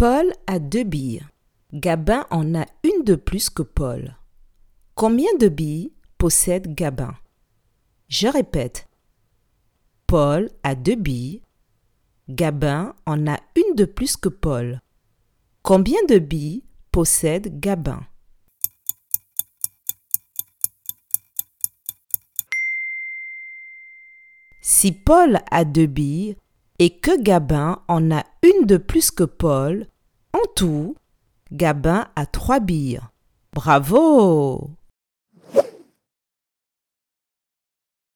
Paul a deux billes. Gabin en a une de plus que Paul. Combien de billes possède Gabin? Je répète. Paul a deux billes. Gabin en a une de plus que Paul. Combien de billes possède Gabin? Si Paul a deux billes et que Gabin en a de plus que Paul, en tout, Gabin a trois billes. Bravo